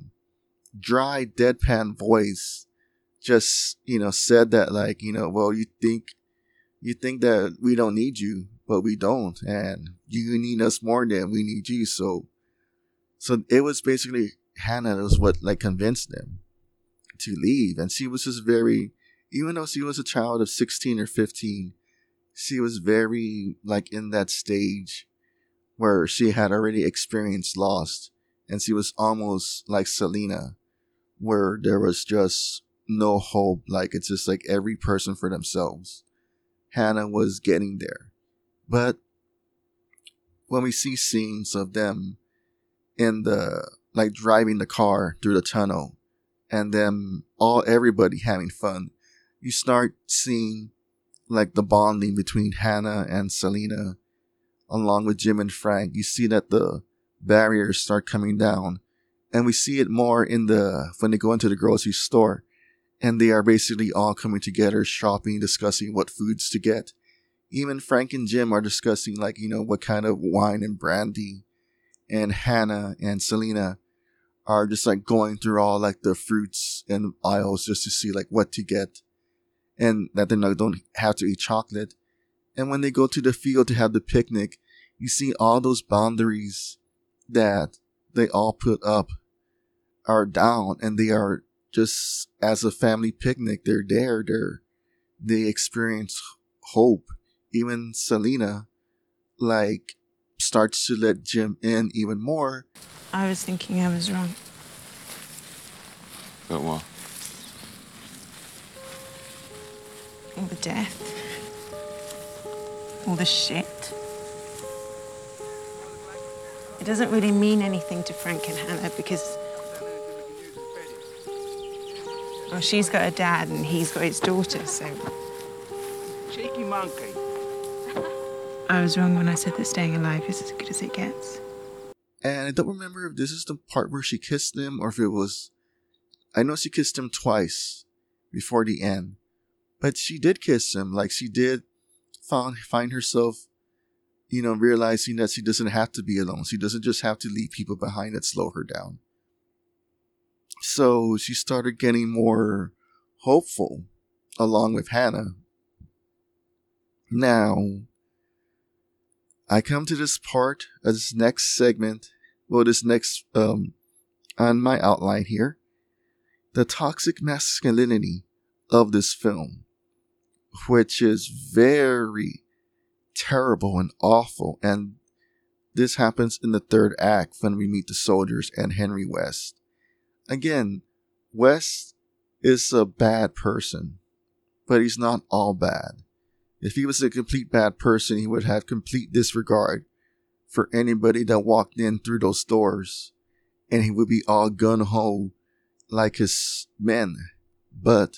dry, deadpan voice, just you know said that like you know, well, you think you think that we don't need you, but we don't, and you need us more than we need you. So, so it was basically Hannah that was what like convinced them to leave, and she was just very, even though she was a child of sixteen or fifteen, she was very like in that stage where she had already experienced loss and she was almost like Selena where there was just no hope. Like it's just like every person for themselves. Hannah was getting there but when we see scenes of them in the like driving the car through the tunnel and them all everybody having fun you start seeing like the bonding between Hannah and Selena, along with Jim and Frank, you see that the barriers start coming down. And we see it more in the when they go into the grocery store and they are basically all coming together, shopping, discussing what foods to get. Even Frank and Jim are discussing, like, you know, what kind of wine and brandy. And Hannah and Selena are just like going through all like the fruits and aisles just to see like what to get. And that they don't have to eat chocolate. And when they go to the field to have the picnic, you see all those boundaries that they all put up are down and they are just as a family picnic. They're there. They're, they experience hope. Even Selena, like, starts to let Jim in even more. I was thinking I was wrong. But what? All the death. All the shit. It doesn't really mean anything to Frank and Hannah because. Well, she's got a dad and he's got his daughter, so. Cheeky monkey. I was wrong when I said that staying alive is as good as it gets. And I don't remember if this is the part where she kissed him or if it was. I know she kissed him twice before the end, but she did kiss him. Like she did found, find herself, you know, realizing that she doesn't have to be alone. She doesn't just have to leave people behind that slow her down. So she started getting more hopeful along with Hannah. Now, I come to this part of this next segment, well, this next, um, on my outline here, the toxic masculinity of this film, which is very terrible and awful. And this happens in the third act when we meet the soldiers and Henry West. Again, West is a bad person, but he's not all bad. If he was a complete bad person, he would have complete disregard for anybody that walked in through those doors, and he would be all gun ho like his men. But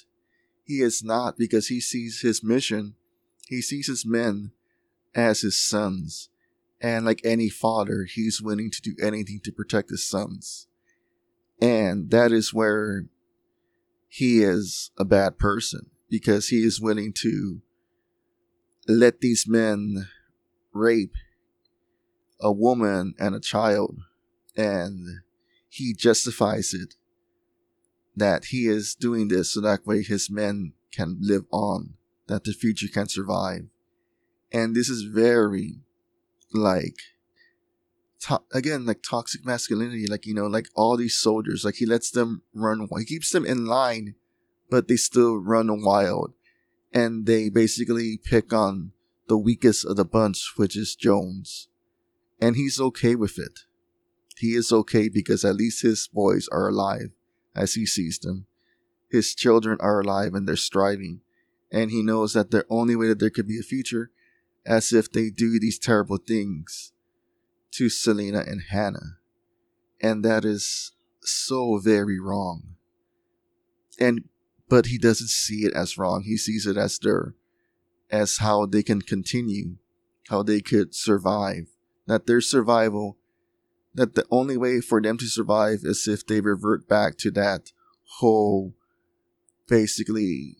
he is not because he sees his mission, he sees his men as his sons. And like any father, he's willing to do anything to protect his sons. And that is where he is a bad person because he is willing to let these men rape a woman and a child and he justifies it that he is doing this so that way his men can live on that the future can survive. And this is very like to- again like toxic masculinity like you know like all these soldiers like he lets them run he keeps them in line but they still run wild and they basically pick on the weakest of the bunch, which is Jones. And he's okay with it. He is okay because at least his boys are alive as he sees them. His children are alive and they're striving. And he knows that the only way that there could be a future as if they do these terrible things to Selena and Hannah. And that is so very wrong. And but he doesn't see it as wrong. He sees it as their, as how they can continue, how they could survive. That their survival, that the only way for them to survive is if they revert back to that whole, basically,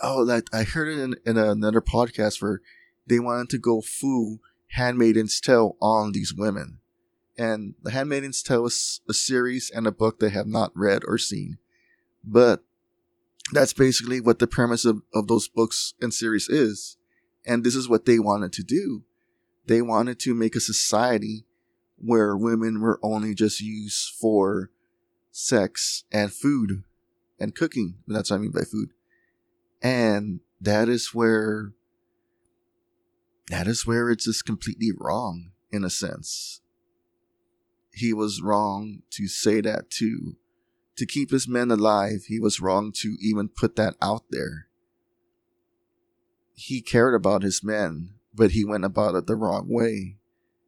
oh, like I heard it in, in another podcast where they wanted to go full Handmaiden's Tale on these women. And The Handmaiden's Tale is a series and a book they have not read or seen. But that's basically what the premise of, of those books and series is. And this is what they wanted to do. They wanted to make a society where women were only just used for sex and food and cooking. That's what I mean by food. And that is where, that is where it's just completely wrong in a sense. He was wrong to say that too to keep his men alive, he was wrong to even put that out there. He cared about his men, but he went about it the wrong way.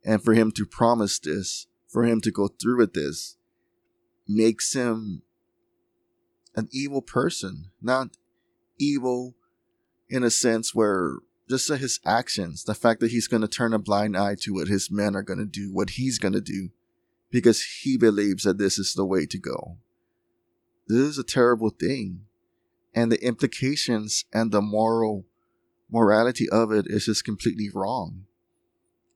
And for him to promise this, for him to go through with this, makes him an evil person. Not evil in a sense where just his actions, the fact that he's going to turn a blind eye to what his men are going to do, what he's going to do, because he believes that this is the way to go. This is a terrible thing. And the implications and the moral morality of it is just completely wrong.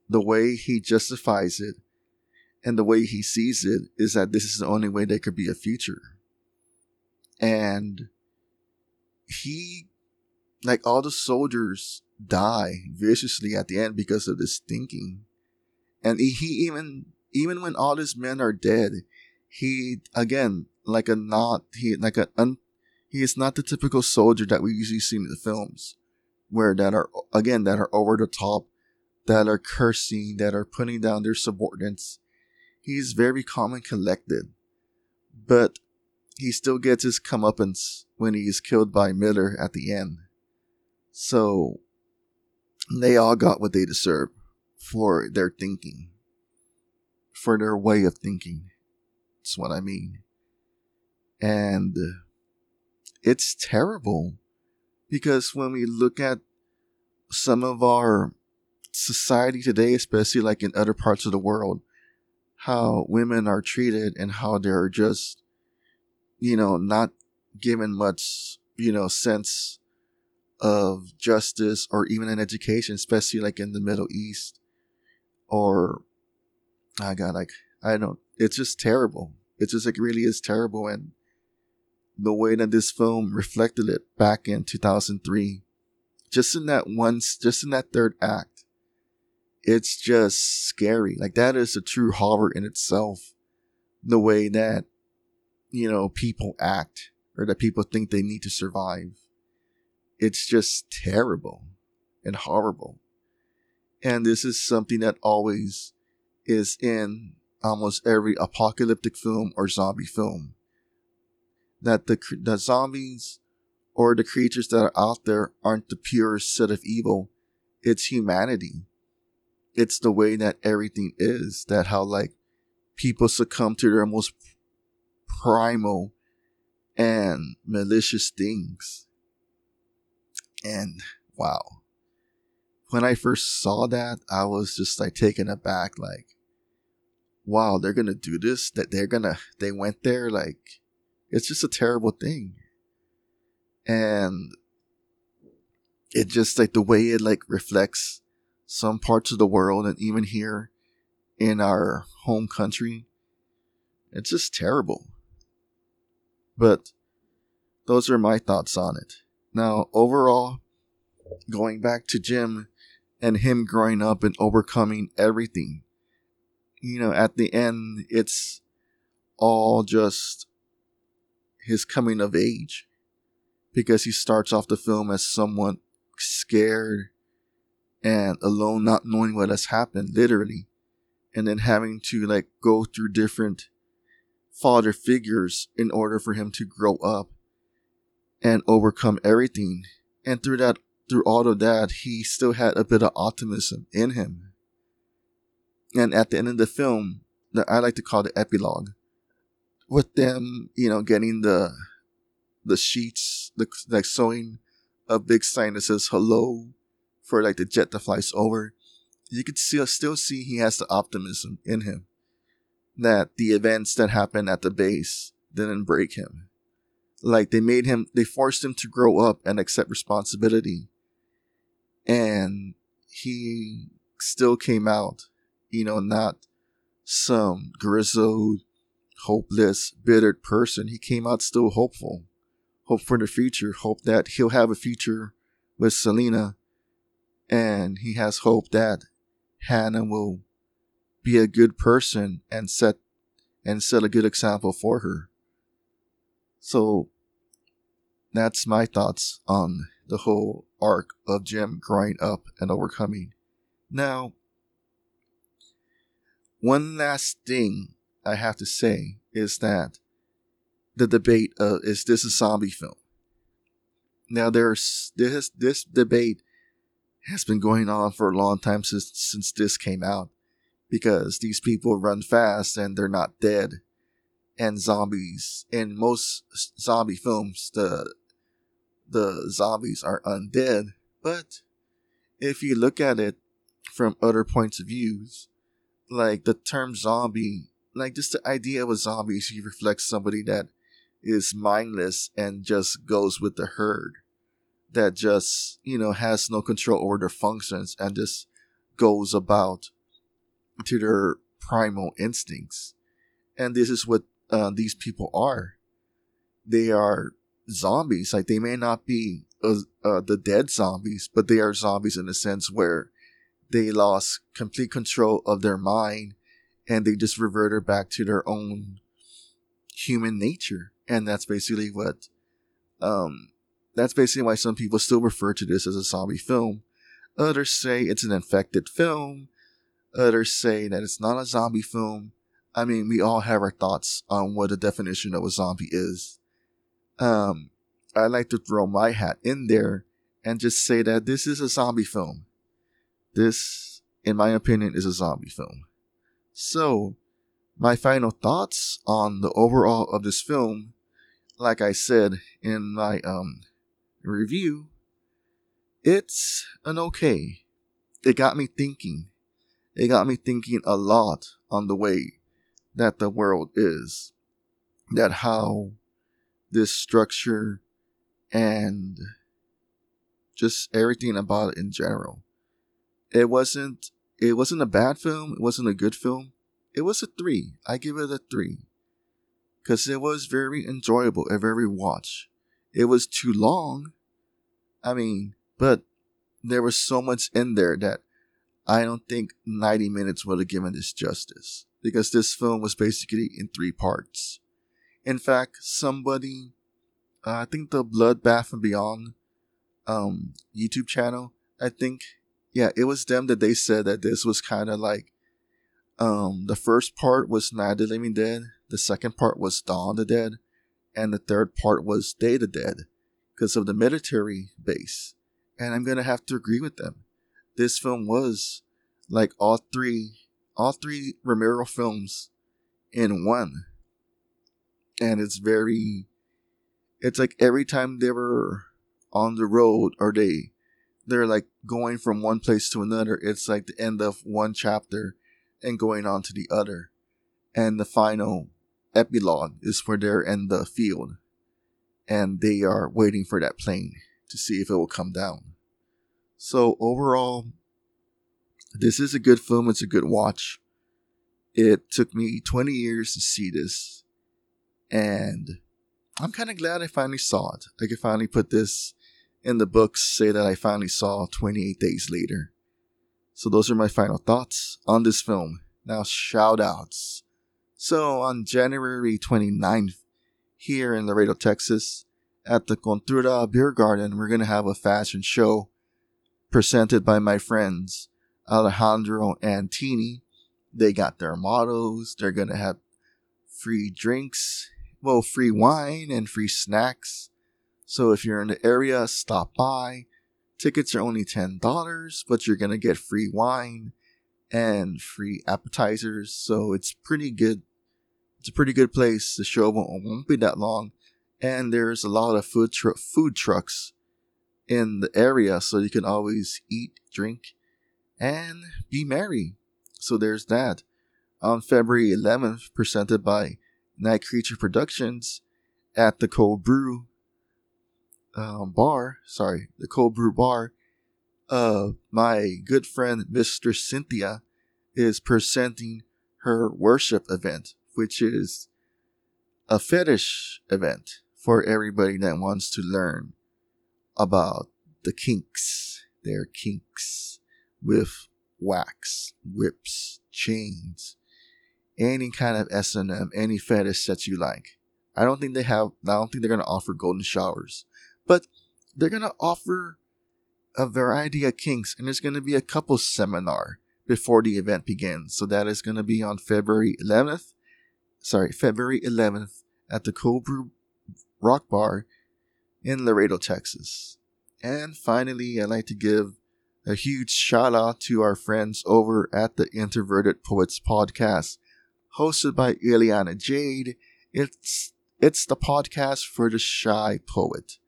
The way he justifies it and the way he sees it is that this is the only way there could be a future. And he, like all the soldiers, die viciously at the end because of this thinking. And he, even, even when all his men are dead, he, again, like a not, he, like a, un, he is not the typical soldier that we usually see in the films, where that are, again, that are over the top, that are cursing, that are putting down their subordinates. He's very calm and collected, but he still gets his comeuppance when he is killed by Mailer at the end. So they all got what they deserve for their thinking, for their way of thinking. That's what I mean. And it's terrible because when we look at some of our society today, especially like in other parts of the world, how women are treated and how they're just, you know, not given much, you know, sense of justice or even an education, especially like in the Middle East or, I got like, I don't, it's just terrible. It just like really is terrible. And the way that this film reflected it back in 2003, just in that once, just in that third act, it's just scary. Like that is a true horror in itself. The way that, you know, people act or that people think they need to survive. It's just terrible and horrible. And this is something that always is in almost every apocalyptic film or zombie film. That the, the zombies or the creatures that are out there aren't the purest set of evil. It's humanity. It's the way that everything is. That how like people succumb to their most primal and malicious things. And wow. When I first saw that, I was just like taken aback, like, wow, they're gonna do this? That they're gonna, they went there? Like, it's just a terrible thing. And it just like the way it like reflects some parts of the world and even here in our home country, it's just terrible. But those are my thoughts on it. Now, overall, going back to Jim and him growing up and overcoming everything, you know, at the end, it's all just his coming of age because he starts off the film as someone scared and alone, not knowing what has happened, literally, and then having to like go through different father figures in order for him to grow up and overcome everything. And through that, through all of that, he still had a bit of optimism in him. And at the end of the film, that I like to call the epilogue, with them, you know, getting the the sheets, the like sewing a big sign that says hello for like the jet that flies over. You could still still see he has the optimism in him that the events that happened at the base didn't break him. Like they made him, they forced him to grow up and accept responsibility. And he still came out, you know, not some grizzled, hopeless, bittered person. He came out still hopeful. Hope for the future. Hope that he'll have a future with Selena. And he has hope that Hannah will be a good person and set and set a good example for her. So that's my thoughts on the whole arc of Jim growing up and overcoming. Now, one last thing I have to say is that the debate uh, is this a zombie film? Now, there's this this debate has been going on for a long time since since this came out because these people run fast and they're not dead. And zombies in most zombie films, the the zombies are undead, but if you look at it from other points of views, like the term zombie, like just the idea of a zombie usually reflects somebody that is mindless and just goes with the herd, that just, you know, has no control over their functions and just goes about to their primal instincts. And this is what uh, these people are. They are zombies. Like they may not be uh, uh, the dead zombies, but they are zombies in a sense where they lost complete control of their mind and they just reverted back to their own human nature. And that's basically what, um, that's basically why some people still refer to this as a zombie film. Others say it's an infected film. Others say that it's not a zombie film. I mean, we all have our thoughts on what the definition of a zombie is. Um, I like to throw my hat in there and just say that this is a zombie film. This, in my opinion, is a zombie film. So, my final thoughts on the overall of this film, like I said in my um review, it's an okay. It got me thinking. It got me thinking a lot on the way that the world is. That how this structure and just everything about it in general. It wasn't it wasn't a bad film, it wasn't a good film. It was a 3. I give it a 3. Cuz it was very enjoyable a very watch. It was too long. I mean, but there was so much in there that I don't think 90 minutes would have given this justice because this film was basically in three parts. In fact, somebody, uh, I think the Bloodbath and Beyond um, YouTube channel, I think, yeah, it was them that they said that this was kind of like um, the first part was Night of the Living Dead, the second part was Dawn of the Dead, and the third part was Day of the Dead because of the military base. And I'm gonna have to agree with them. This film was like all three, all three Romero films in one and it's very it's like every time they were on the road or they they're like going from one place to another. It's like the end of one chapter and going on to the other. And the final epilogue is where they're in the field. And they are waiting for that plane to see if it will come down. So overall this is a good film. It's a good watch. It took me 20 years to see this. And I'm kind of glad I finally saw it. I could finally put this in the books, say that I finally saw 28 days later. So those are my final thoughts on this film. Now shout outs. So on January 29th, here in Laredo, Texas, at the Contura Beer Garden, we're going to have a fashion show presented by my friends Alejandro and Tini. They got their mottos. They're going to have free drinks well, free wine and free snacks. So if you're in the area, stop by. Tickets are only $10, but you're going to get free wine and free appetizers. So it's pretty good. It's a pretty good place. The show won't, won't be that long. And there's a lot of food, tr- food trucks in the area. So you can always eat, drink, and be merry. So there's that. On February 11th, presented by Night Creature Productions at the Cold Brew um, bar. Sorry, the Cold Brew bar. Uh, my good friend Mr. Cynthia is presenting her worship event, which is a fetish event for everybody that wants to learn about the kinks, their kinks with wax, whips, chains, any kind of S&M, any fetish that you like. I don't think they have, I don't think they're going to offer golden showers, but they're going to offer a variety of kinks and there's going to be a couple seminar before the event begins. So that is going to be on February 11th, sorry, February 11th at the Cold Brew Rock Bar in Laredo, Texas. And finally, I'd like to give a huge shout out to our friends over at the Introverted Poets podcast hosted by Ileana Jade. It's it's the podcast for the shy poet.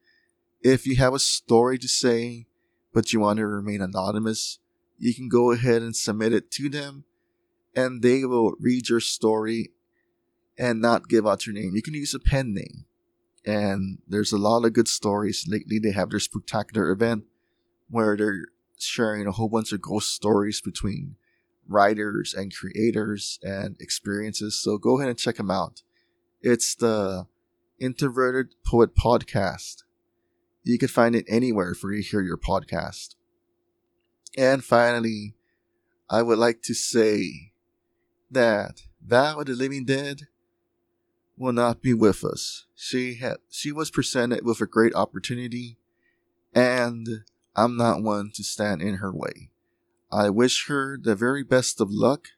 If you have a story to say, but you want to remain anonymous, you can go ahead and submit it to them and they will read your story and not give out your name. You can use a pen name. And there's a lot of good stories. Lately, they have their spectacular event where they're sharing a whole bunch of ghost stories between writers and creators and experiences. So go ahead and check them out. It's the Introverted Poet Podcast. You can find it anywhere for you to hear your podcast. And finally, I would like to say that Val of the Living Dead will not be with us. She had she was presented with a great opportunity, and I'm not one to stand in her way. I wish her the very best of luck.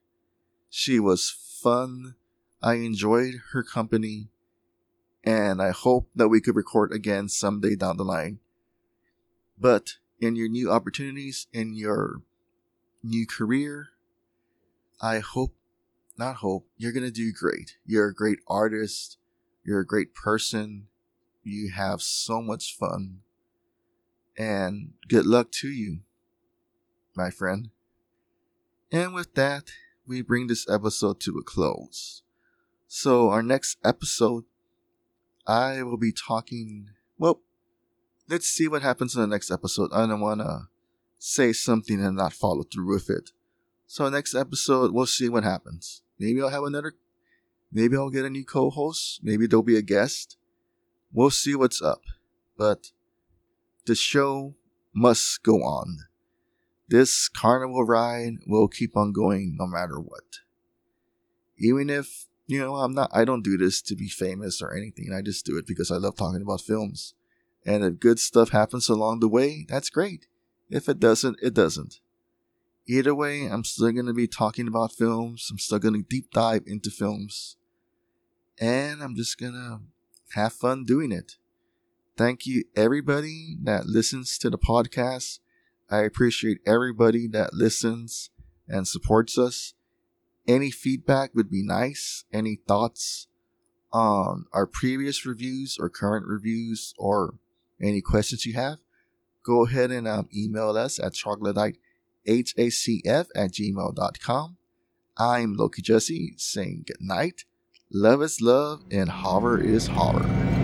She was fun. I enjoyed her company, and I hope that we could record again someday down the line. But in your new opportunities, in your new career, I hope, not hope, you're going to do great. You're a great artist. You're a great person. You have so much fun. And good luck to you, my friend. And with that, we bring this episode to a close. So, our next episode, I will be talking. Well, let's see what happens in the next episode. I don't want to say something and not follow through with it. So, next episode, we'll see what happens. Maybe I'll have another. Maybe I'll get a new co host. Maybe there'll be a guest. We'll see what's up. But the show must go on. This carnival ride will keep on going no matter what. Even if, you know, I'm not, I don't do this to be famous or anything. I just do it because I love talking about films. And if good stuff happens along the way, that's great. If it doesn't, it doesn't. Either way, I'm still going to be talking about films. I'm still going to deep dive into films. And I'm just going to have fun doing it. Thank you, everybody that listens to the podcast. I appreciate everybody that listens and supports us. Any feedback would be nice. Any thoughts on our previous reviews or current reviews or any questions you have, go ahead and um, email us at troglodytehacf at gmail.com. I'm Loki Jesse saying good night. Love is love and horror is horror.